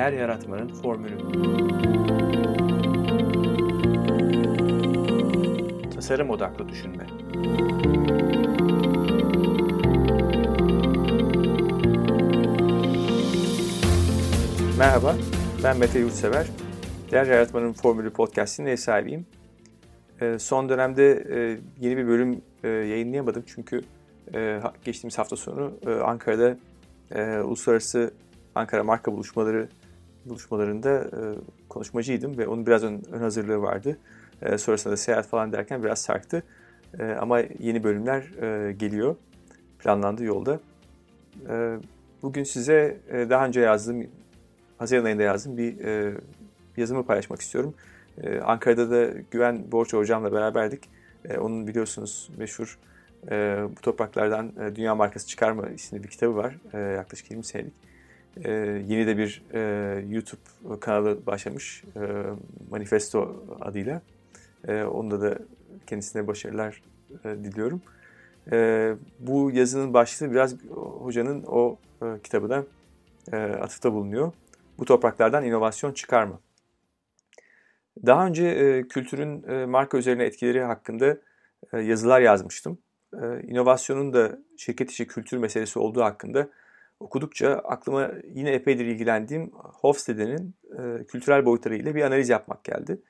Değer yaratmanın formülü. Tasarım odaklı düşünme. Merhaba, ben Mete Yurtsever. Değer Yaratmanın Formülü podcast'inin ev sahibiyim. Ee, son dönemde e, yeni bir bölüm e, yayınlayamadım çünkü e, geçtiğimiz hafta sonu Ankara'da Uluslararası Ankara Marka Buluşmaları buluşmalarında konuşmacıydım ve onun biraz ön, ön hazırlığı vardı. Sonrasında da seyahat falan derken biraz sarktı. Ama yeni bölümler geliyor. Planlandı yolda. Bugün size daha önce yazdığım, Haziran ayında yazdığım bir yazımı paylaşmak istiyorum. Ee, Ankara'da da Güven Borç Hocam'la beraberdik. Ee, onun biliyorsunuz meşhur e, Bu Topraklardan e, Dünya Markası Çıkarma isimli bir kitabı var. E, yaklaşık 20 senelik. E, yeni de bir e, YouTube kanalı başlamış. E, Manifesto adıyla. E, onda da kendisine başarılar e, diliyorum. E, bu yazının başlığı biraz hocanın o e, kitabına e, atıfta bulunuyor. Bu topraklardan inovasyon çıkarma. Daha önce e, kültürün e, marka üzerine etkileri hakkında e, yazılar yazmıştım. E, inovasyonun da şirket içi kültür meselesi olduğu hakkında okudukça aklıma yine epeydir ilgilendiğim Hofstede'nin e, kültürel boyutları ile bir analiz yapmak geldi.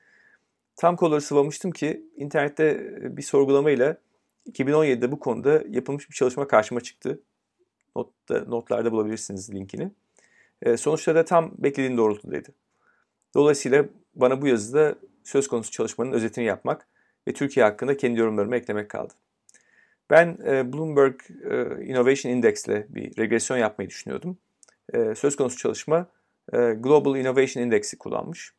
Tam kolları sıvamıştım ki internette e, bir sorgulamayla 2017'de bu konuda yapılmış bir çalışma karşıma çıktı. Notta, notlarda bulabilirsiniz linkini. E, sonuçları da tam beklediğim doğrultudaydı. Dolayısıyla bana bu yazıda söz konusu çalışmanın özetini yapmak ve Türkiye hakkında kendi yorumlarımı eklemek kaldı. Ben e, Bloomberg e, Innovation Index ile bir regresyon yapmayı düşünüyordum. E, söz konusu çalışma Global Innovation Index'i kullanmış.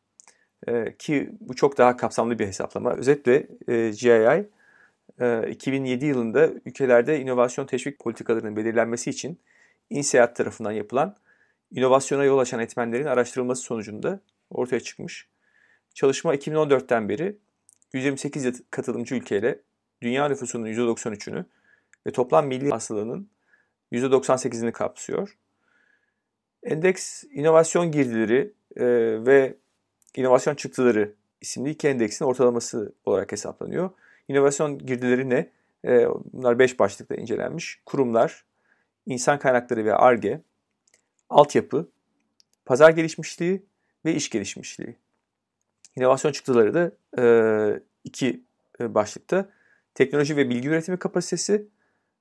Ki bu çok daha kapsamlı bir hesaplama. Özetle GII 2007 yılında ülkelerde inovasyon teşvik politikalarının belirlenmesi için INSEAD tarafından yapılan inovasyona yol açan etmenlerin araştırılması sonucunda ortaya çıkmış. Çalışma 2014'ten beri 128 katılımcı ülkeyle dünya nüfusunun %93'ünü ve toplam milli hasılanın %98'ini kapsıyor. Endeks inovasyon girdileri e, ve inovasyon çıktıları isimli iki endeksin ortalaması olarak hesaplanıyor. İnovasyon girdileri ne? E, bunlar 5 başlıkta incelenmiş. Kurumlar, insan kaynakları ve ARGE, altyapı, pazar gelişmişliği ve iş gelişmişliği. İnovasyon çıktıları da e, iki e, başlıkta. Teknoloji ve bilgi üretimi kapasitesi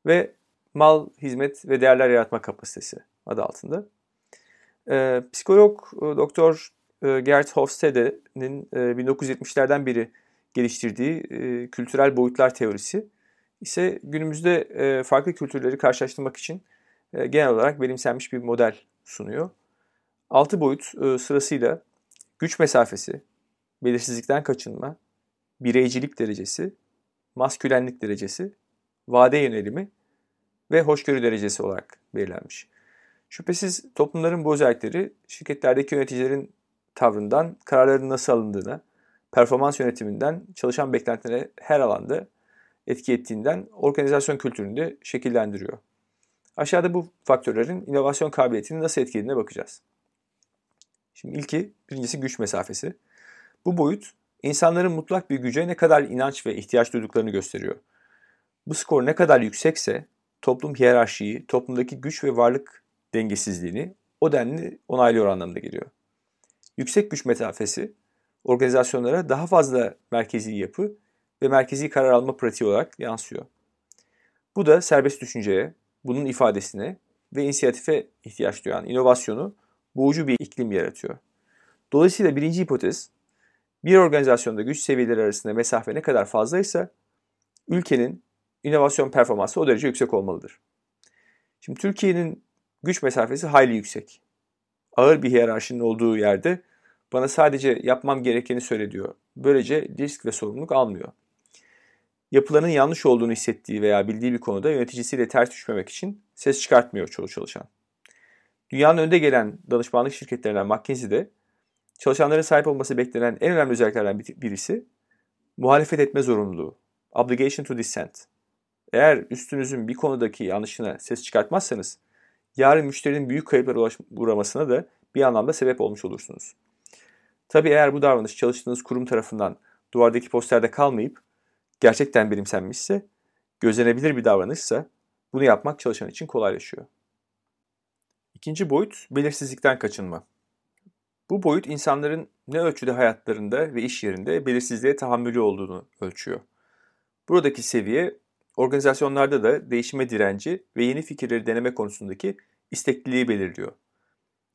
ve mal, hizmet ve değerler yaratma kapasitesi adı altında. E, psikolog e, Doktor e, Gert Hofstede'nin e, 1970'lerden beri geliştirdiği e, kültürel boyutlar teorisi ise günümüzde e, farklı kültürleri karşılaştırmak için e, genel olarak benimsenmiş bir model sunuyor. Altı boyut e, sırasıyla güç mesafesi, belirsizlikten kaçınma, bireycilik derecesi, maskülenlik derecesi, vade yönelimi ve hoşgörü derecesi olarak belirlenmiş. Şüphesiz toplumların bu özellikleri şirketlerdeki yöneticilerin tavrından, kararların nasıl alındığına, performans yönetiminden, çalışan beklentilere her alanda etki ettiğinden organizasyon kültürünü de şekillendiriyor. Aşağıda bu faktörlerin inovasyon kabiliyetini nasıl etkilediğine bakacağız. Şimdi ilki, birincisi güç mesafesi. Bu boyut insanların mutlak bir güce ne kadar inanç ve ihtiyaç duyduklarını gösteriyor. Bu skor ne kadar yüksekse toplum hiyerarşiyi, toplumdaki güç ve varlık dengesizliğini o denli onaylıyor anlamda geliyor. Yüksek güç mesafesi organizasyonlara daha fazla merkezi yapı ve merkezi karar alma pratiği olarak yansıyor. Bu da serbest düşünceye, bunun ifadesine ve inisiyatife ihtiyaç duyan inovasyonu boğucu bir iklim yaratıyor. Dolayısıyla birinci hipotez bir organizasyonda güç seviyeleri arasında mesafe ne kadar fazlaysa ülkenin inovasyon performansı o derece yüksek olmalıdır. Şimdi Türkiye'nin güç mesafesi hayli yüksek. Ağır bir hiyerarşinin olduğu yerde bana sadece yapmam gerekeni söyle diyor. Böylece risk ve sorumluluk almıyor. Yapılanın yanlış olduğunu hissettiği veya bildiği bir konuda yöneticisiyle ters düşmemek için ses çıkartmıyor çoğu çalışan. Dünyanın önde gelen danışmanlık şirketlerinden McKinsey'de çalışanların sahip olması beklenen en önemli özelliklerden birisi muhalefet etme zorunluluğu. Obligation to dissent. Eğer üstünüzün bir konudaki yanlışına ses çıkartmazsanız yarın müşterinin büyük kayıplara uğramasına da bir anlamda sebep olmuş olursunuz. Tabi eğer bu davranış çalıştığınız kurum tarafından duvardaki posterde kalmayıp gerçekten benimsenmişse, gözlenebilir bir davranışsa bunu yapmak çalışan için kolaylaşıyor. İkinci boyut belirsizlikten kaçınma. Bu boyut insanların ne ölçüde hayatlarında ve iş yerinde belirsizliğe tahammülü olduğunu ölçüyor. Buradaki seviye organizasyonlarda da değişime direnci ve yeni fikirleri deneme konusundaki istekliliği belirliyor.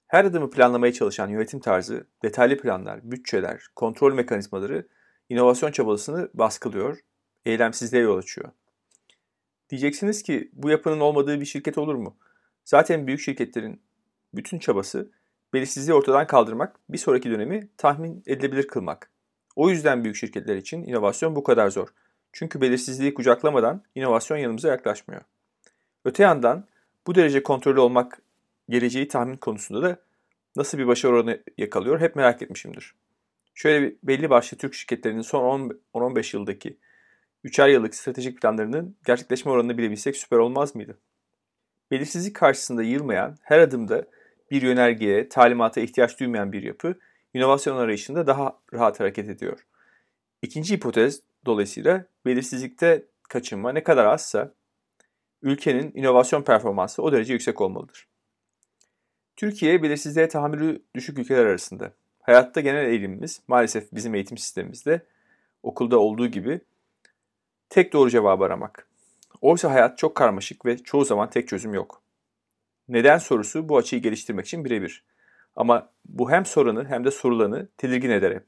Her adımı planlamaya çalışan yönetim tarzı, detaylı planlar, bütçeler, kontrol mekanizmaları inovasyon çabasını baskılıyor, eylemsizliğe yol açıyor. Diyeceksiniz ki bu yapının olmadığı bir şirket olur mu? Zaten büyük şirketlerin bütün çabası belirsizliği ortadan kaldırmak, bir sonraki dönemi tahmin edilebilir kılmak. O yüzden büyük şirketler için inovasyon bu kadar zor. Çünkü belirsizliği kucaklamadan inovasyon yanımıza yaklaşmıyor. Öte yandan bu derece kontrollü olmak geleceği tahmin konusunda da nasıl bir başarı oranı yakalıyor hep merak etmişimdir. Şöyle bir belli başlı Türk şirketlerinin son 10-15 yıldaki 3'er yıllık stratejik planlarının gerçekleşme oranını bilebilsek süper olmaz mıydı? Belirsizlik karşısında yılmayan, her adımda bir yönergeye, talimata ihtiyaç duymayan bir yapı, inovasyon arayışında daha rahat hareket ediyor. İkinci hipotez dolayısıyla belirsizlikte kaçınma ne kadar azsa ülkenin inovasyon performansı o derece yüksek olmalıdır. Türkiye belirsizliğe tahammülü düşük ülkeler arasında. Hayatta genel eğilimimiz maalesef bizim eğitim sistemimizde okulda olduğu gibi tek doğru cevabı aramak. Oysa hayat çok karmaşık ve çoğu zaman tek çözüm yok. Neden sorusu bu açıyı geliştirmek için birebir. Ama bu hem soranı hem de sorulanı tedirgin eder hep.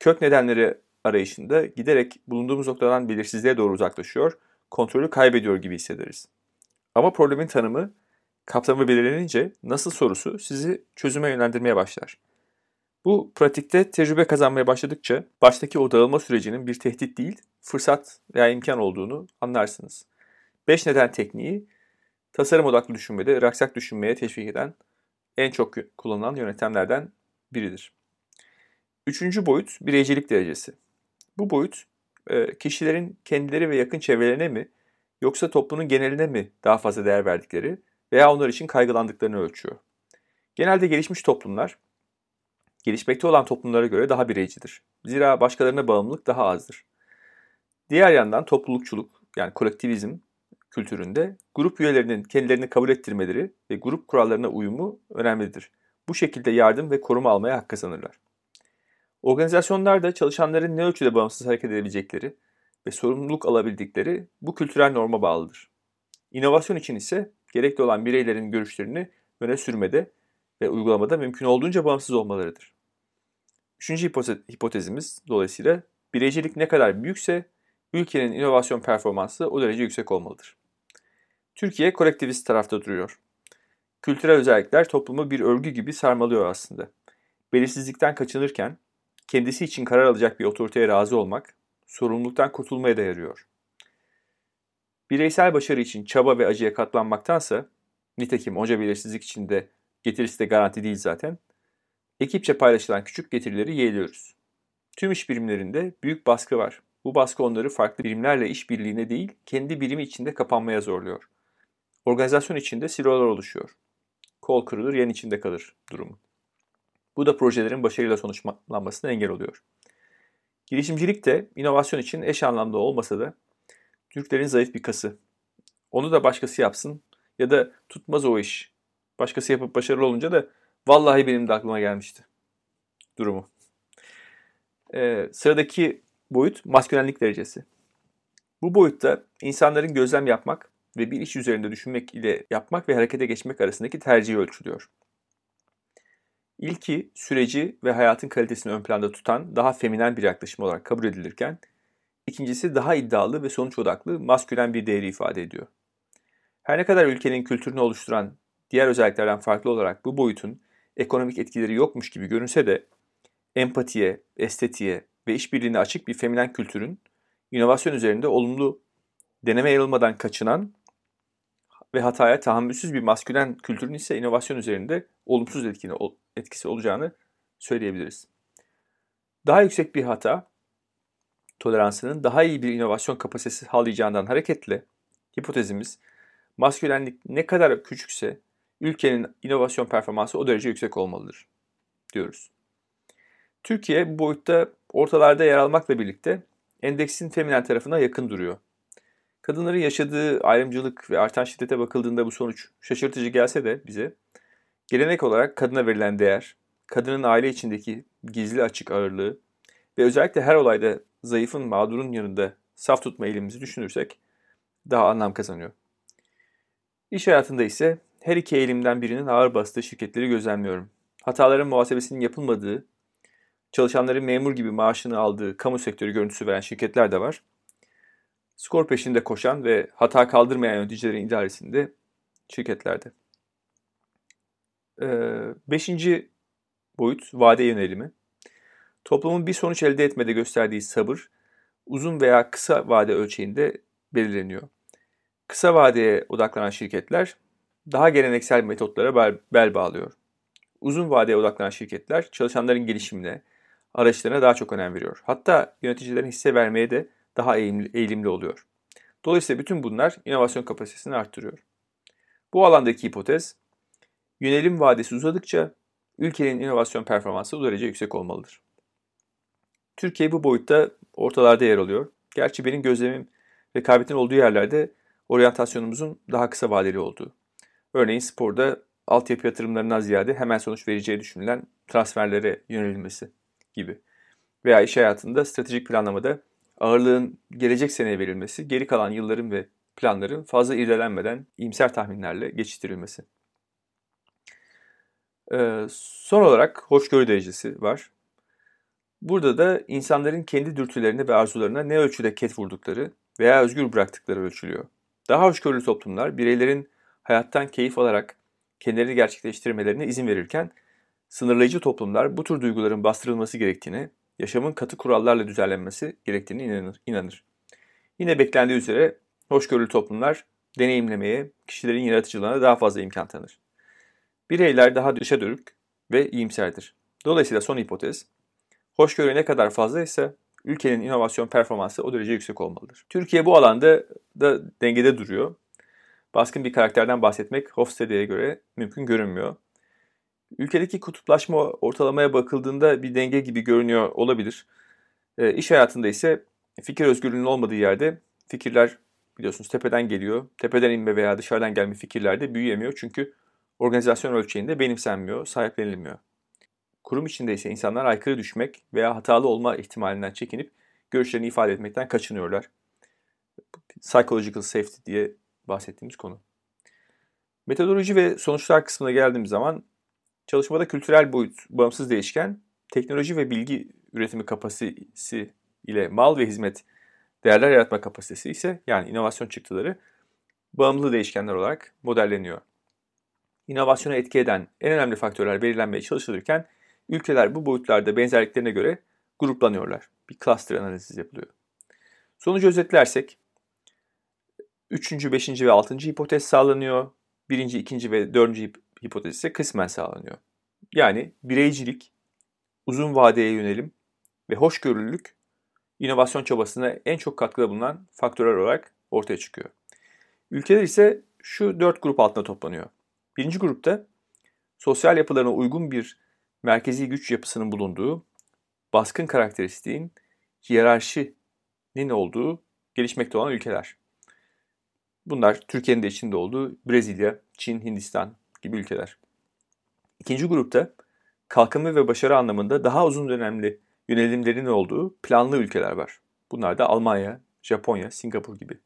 Kök nedenleri arayışında giderek bulunduğumuz noktadan belirsizliğe doğru uzaklaşıyor, kontrolü kaybediyor gibi hissederiz. Ama problemin tanımı, kapsamı belirlenince nasıl sorusu sizi çözüme yönlendirmeye başlar. Bu pratikte tecrübe kazanmaya başladıkça baştaki o dağılma sürecinin bir tehdit değil, fırsat veya imkan olduğunu anlarsınız. 5 neden tekniği tasarım odaklı düşünmede raksak düşünmeye teşvik eden en çok kullanılan yöntemlerden biridir. Üçüncü boyut bireycilik derecesi. Bu boyut e, kişilerin kendileri ve yakın çevrelerine mi yoksa toplumun geneline mi daha fazla değer verdikleri veya onlar için kaygılandıklarını ölçüyor. Genelde gelişmiş toplumlar gelişmekte olan toplumlara göre daha bireycidir. Zira başkalarına bağımlılık daha azdır. Diğer yandan toplulukçuluk yani kolektivizm kültüründe grup üyelerinin kendilerini kabul ettirmeleri ve grup kurallarına uyumu önemlidir. Bu şekilde yardım ve koruma almaya hak kazanırlar. Organizasyonlarda çalışanların ne ölçüde bağımsız hareket edebilecekleri ve sorumluluk alabildikleri bu kültürel norma bağlıdır. İnovasyon için ise gerekli olan bireylerin görüşlerini öne sürmede ve uygulamada mümkün olduğunca bağımsız olmalarıdır. Üçüncü hipotezimiz dolayısıyla bireycilik ne kadar büyükse ülkenin inovasyon performansı o derece yüksek olmalıdır. Türkiye kolektivist tarafta duruyor. Kültürel özellikler toplumu bir örgü gibi sarmalıyor aslında. Belirsizlikten kaçınırken kendisi için karar alacak bir otoriteye razı olmak, sorumluluktan kurtulmaya da yarıyor. Bireysel başarı için çaba ve acıya katlanmaktansa, nitekim onca belirsizlik içinde getirisi de garanti değil zaten, ekipçe paylaşılan küçük getirileri yeğliyoruz. Tüm iş birimlerinde büyük baskı var. Bu baskı onları farklı birimlerle işbirliğine değil, kendi birimi içinde kapanmaya zorluyor. Organizasyon içinde silolar oluşuyor. Kol kırılır, yen içinde kalır durumu. Bu da projelerin başarıyla sonuçlanmasına engel oluyor. Girişimcilik de inovasyon için eş anlamda olmasa da Türklerin zayıf bir kası. Onu da başkası yapsın ya da tutmaz o iş. Başkası yapıp başarılı olunca da vallahi benim de aklıma gelmişti durumu. Ee, sıradaki boyut maskülenlik derecesi. Bu boyutta insanların gözlem yapmak ve bir iş üzerinde düşünmek ile yapmak ve harekete geçmek arasındaki tercihi ölçülüyor. İlki süreci ve hayatın kalitesini ön planda tutan daha feminen bir yaklaşım olarak kabul edilirken, ikincisi daha iddialı ve sonuç odaklı maskülen bir değeri ifade ediyor. Her ne kadar ülkenin kültürünü oluşturan diğer özelliklerden farklı olarak bu boyutun ekonomik etkileri yokmuş gibi görünse de empatiye, estetiğe ve işbirliğine açık bir feminen kültürün inovasyon üzerinde olumlu deneme yanılmadan kaçınan ve hataya tahammülsüz bir maskülen kültürün ise inovasyon üzerinde olumsuz etkini, etkisi olacağını söyleyebiliriz. Daha yüksek bir hata toleransının daha iyi bir inovasyon kapasitesi sağlayacağından hareketle hipotezimiz maskülenlik ne kadar küçükse ülkenin inovasyon performansı o derece yüksek olmalıdır diyoruz. Türkiye bu boyutta ortalarda yer almakla birlikte endeksin feminen tarafına yakın duruyor. Kadınların yaşadığı ayrımcılık ve artan şiddete bakıldığında bu sonuç şaşırtıcı gelse de bize gelenek olarak kadına verilen değer, kadının aile içindeki gizli açık ağırlığı ve özellikle her olayda zayıfın mağdurun yanında saf tutma eğilimimizi düşünürsek daha anlam kazanıyor. İş hayatında ise her iki eğilimden birinin ağır bastığı şirketleri gözlemliyorum. Hataların muhasebesinin yapılmadığı, çalışanların memur gibi maaşını aldığı kamu sektörü görüntüsü veren şirketler de var. Skor peşinde koşan ve hata kaldırmayan yöneticilerin idaresinde şirketlerde. Ee, beşinci boyut vade yönelimi. Toplumun bir sonuç elde etmede gösterdiği sabır, uzun veya kısa vade ölçeğinde belirleniyor. Kısa vadeye odaklanan şirketler daha geleneksel metotlara bel, bel bağlıyor. Uzun vadeye odaklanan şirketler çalışanların gelişimine, araçlarına daha çok önem veriyor. Hatta yöneticilerin hisse vermeye de daha eğilimli, eğilimli oluyor. Dolayısıyla bütün bunlar inovasyon kapasitesini arttırıyor. Bu alandaki hipotez, yönelim vadesi uzadıkça ülkenin inovasyon performansı o derece yüksek olmalıdır. Türkiye bu boyutta ortalarda yer alıyor. Gerçi benim gözlemim rekabetin olduğu yerlerde oryantasyonumuzun daha kısa vadeli olduğu. Örneğin sporda altyapı yatırımlarından ziyade hemen sonuç vereceği düşünülen transferlere yönelilmesi gibi. Veya iş hayatında stratejik planlamada ağırlığın gelecek seneye verilmesi, geri kalan yılların ve planların fazla irdelenmeden iyimser tahminlerle geçiştirilmesi. Ee, son olarak hoşgörü derecesi var. Burada da insanların kendi dürtülerine ve arzularına ne ölçüde ket vurdukları veya özgür bıraktıkları ölçülüyor. Daha hoşgörülü toplumlar bireylerin hayattan keyif alarak kendilerini gerçekleştirmelerine izin verirken sınırlayıcı toplumlar bu tür duyguların bastırılması gerektiğini, yaşamın katı kurallarla düzenlenmesi gerektiğini inanır. inanır. Yine beklendiği üzere hoşgörülü toplumlar deneyimlemeye, kişilerin yaratıcılığına daha fazla imkan tanır. Bireyler daha dışa dönük ve iyimserdir. Dolayısıyla son hipotez, hoşgörü ne kadar fazla ise ülkenin inovasyon performansı o derece yüksek olmalıdır. Türkiye bu alanda da dengede duruyor. Baskın bir karakterden bahsetmek Hofstede'ye göre mümkün görünmüyor. Ülkedeki kutuplaşma ortalamaya bakıldığında bir denge gibi görünüyor olabilir. E, iş hayatında ise fikir özgürlüğünün olmadığı yerde fikirler biliyorsunuz tepeden geliyor. Tepeden inme veya dışarıdan gelme fikirler de büyüyemiyor. Çünkü organizasyon ölçeğinde benimsenmiyor, sahiplenilmiyor. Kurum içinde ise insanlar aykırı düşmek veya hatalı olma ihtimalinden çekinip görüşlerini ifade etmekten kaçınıyorlar. Psychological safety diye bahsettiğimiz konu. Metodoloji ve sonuçlar kısmına geldiğimiz zaman çalışmada kültürel boyut bağımsız değişken, teknoloji ve bilgi üretimi kapasitesi ile mal ve hizmet değerler yaratma kapasitesi ise yani inovasyon çıktıları bağımlı değişkenler olarak modelleniyor. İnovasyona etki eden en önemli faktörler belirlenmeye çalışılırken ülkeler bu boyutlarda benzerliklerine göre gruplanıyorlar. Bir cluster analizi yapılıyor. Sonucu özetlersek 3. 5. ve 6. hipotez sağlanıyor. 1. 2. ve 4. hipotez ise kısmen sağlanıyor. Yani bireycilik, uzun vadeye yönelim ve hoşgörülülük inovasyon çabasına en çok katkıda bulunan faktörler olarak ortaya çıkıyor. Ülkeler ise şu dört grup altında toplanıyor. Birinci grupta sosyal yapılarına uygun bir merkezi güç yapısının bulunduğu, baskın karakteristiğin hiyerarşinin olduğu gelişmekte olan ülkeler. Bunlar Türkiye'nin de içinde olduğu Brezilya, Çin, Hindistan gibi ülkeler. İkinci grupta kalkınma ve başarı anlamında daha uzun dönemli yönelimlerin olduğu planlı ülkeler var. Bunlar da Almanya, Japonya, Singapur gibi.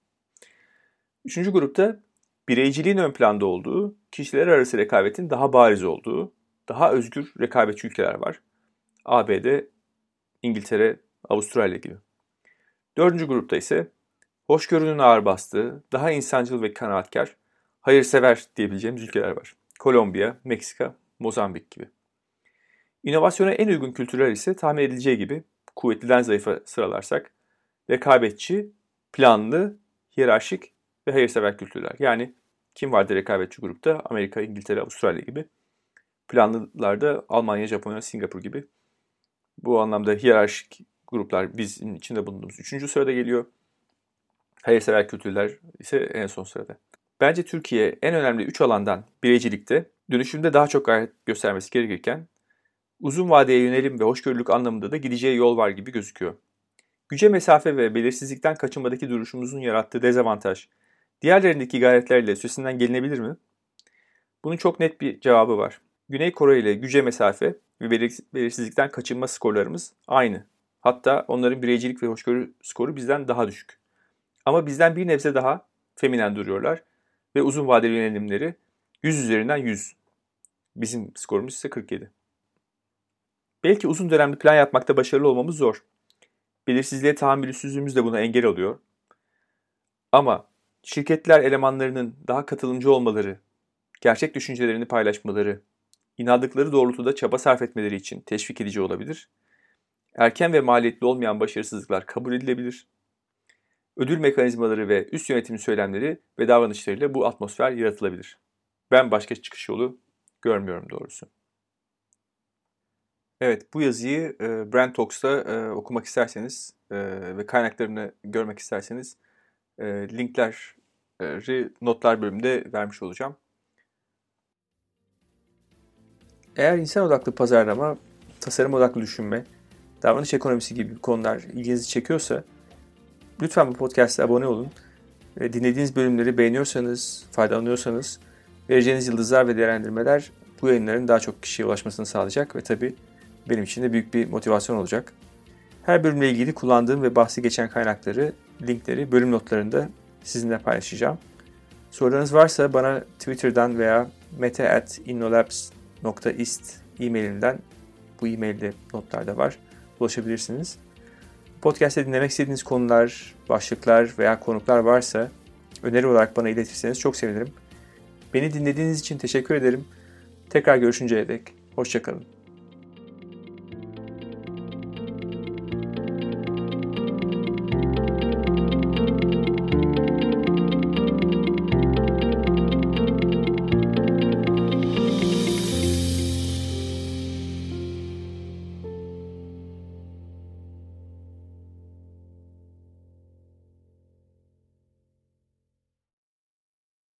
Üçüncü grupta bireyciliğin ön planda olduğu, kişiler arası rekabetin daha bariz olduğu, daha özgür rekabetçi ülkeler var. ABD, İngiltere, Avustralya gibi. Dördüncü grupta ise hoşgörünün ağır bastığı, daha insancıl ve kanaatkar, hayırsever diyebileceğimiz ülkeler var. Kolombiya, Meksika, Mozambik gibi. İnovasyona en uygun kültürler ise tahmin edileceği gibi kuvvetliden zayıfa sıralarsak rekabetçi, planlı, hiyerarşik ve hayırsever kültürler. Yani kim vardı rekabetçi grupta? Amerika, İngiltere, Avustralya gibi. Planlılarda Almanya, Japonya, Singapur gibi. Bu anlamda hiyerarşik gruplar bizim içinde bulunduğumuz üçüncü sırada geliyor. Hayırsever kültürler ise en son sırada. Bence Türkiye en önemli 3 alandan bireycilikte dönüşümde daha çok gayret göstermesi gerekirken uzun vadeye yönelim ve hoşgörülük anlamında da gideceği yol var gibi gözüküyor. Güce mesafe ve belirsizlikten kaçınmadaki duruşumuzun yarattığı dezavantaj diğerlerindeki gayretlerle üstesinden gelinebilir mi? Bunun çok net bir cevabı var. Güney Kore ile güce mesafe ve belirsizlikten kaçınma skorlarımız aynı. Hatta onların bireycilik ve hoşgörü skoru bizden daha düşük. Ama bizden bir nebze daha feminen duruyorlar ve uzun vadeli yönelimleri 100 üzerinden 100. Bizim skorumuz ise 47. Belki uzun dönemli plan yapmakta başarılı olmamız zor. Belirsizliğe tahammülsüzlüğümüz de buna engel oluyor. Ama şirketler elemanlarının daha katılımcı olmaları, gerçek düşüncelerini paylaşmaları, inandıkları doğrultuda çaba sarf etmeleri için teşvik edici olabilir. Erken ve maliyetli olmayan başarısızlıklar kabul edilebilir. Ödül mekanizmaları ve üst yönetim söylemleri ve davranışlarıyla bu atmosfer yaratılabilir. Ben başka çıkış yolu görmüyorum doğrusu. Evet, bu yazıyı e, Brand Talks'ta e, okumak isterseniz e, ve kaynaklarını görmek isterseniz e, linkleri notlar bölümünde vermiş olacağım. Eğer insan odaklı pazarlama, tasarım odaklı düşünme, davranış ekonomisi gibi konular ilginizi çekiyorsa lütfen bu podcast'a abone olun. Dinlediğiniz bölümleri beğeniyorsanız, faydalanıyorsanız vereceğiniz yıldızlar ve değerlendirmeler bu yayınların daha çok kişiye ulaşmasını sağlayacak ve tabii benim için de büyük bir motivasyon olacak. Her bölümle ilgili kullandığım ve bahsi geçen kaynakları, linkleri bölüm notlarında sizinle paylaşacağım. Sorularınız varsa bana Twitter'dan veya meta.innolabs.ist e-mailimden bu e-mailde notlarda var. Ulaşabilirsiniz. Podcast'te dinlemek istediğiniz konular, başlıklar veya konuklar varsa öneri olarak bana iletirseniz çok sevinirim. Beni dinlediğiniz için teşekkür ederim. Tekrar görüşünceye dek hoşçakalın.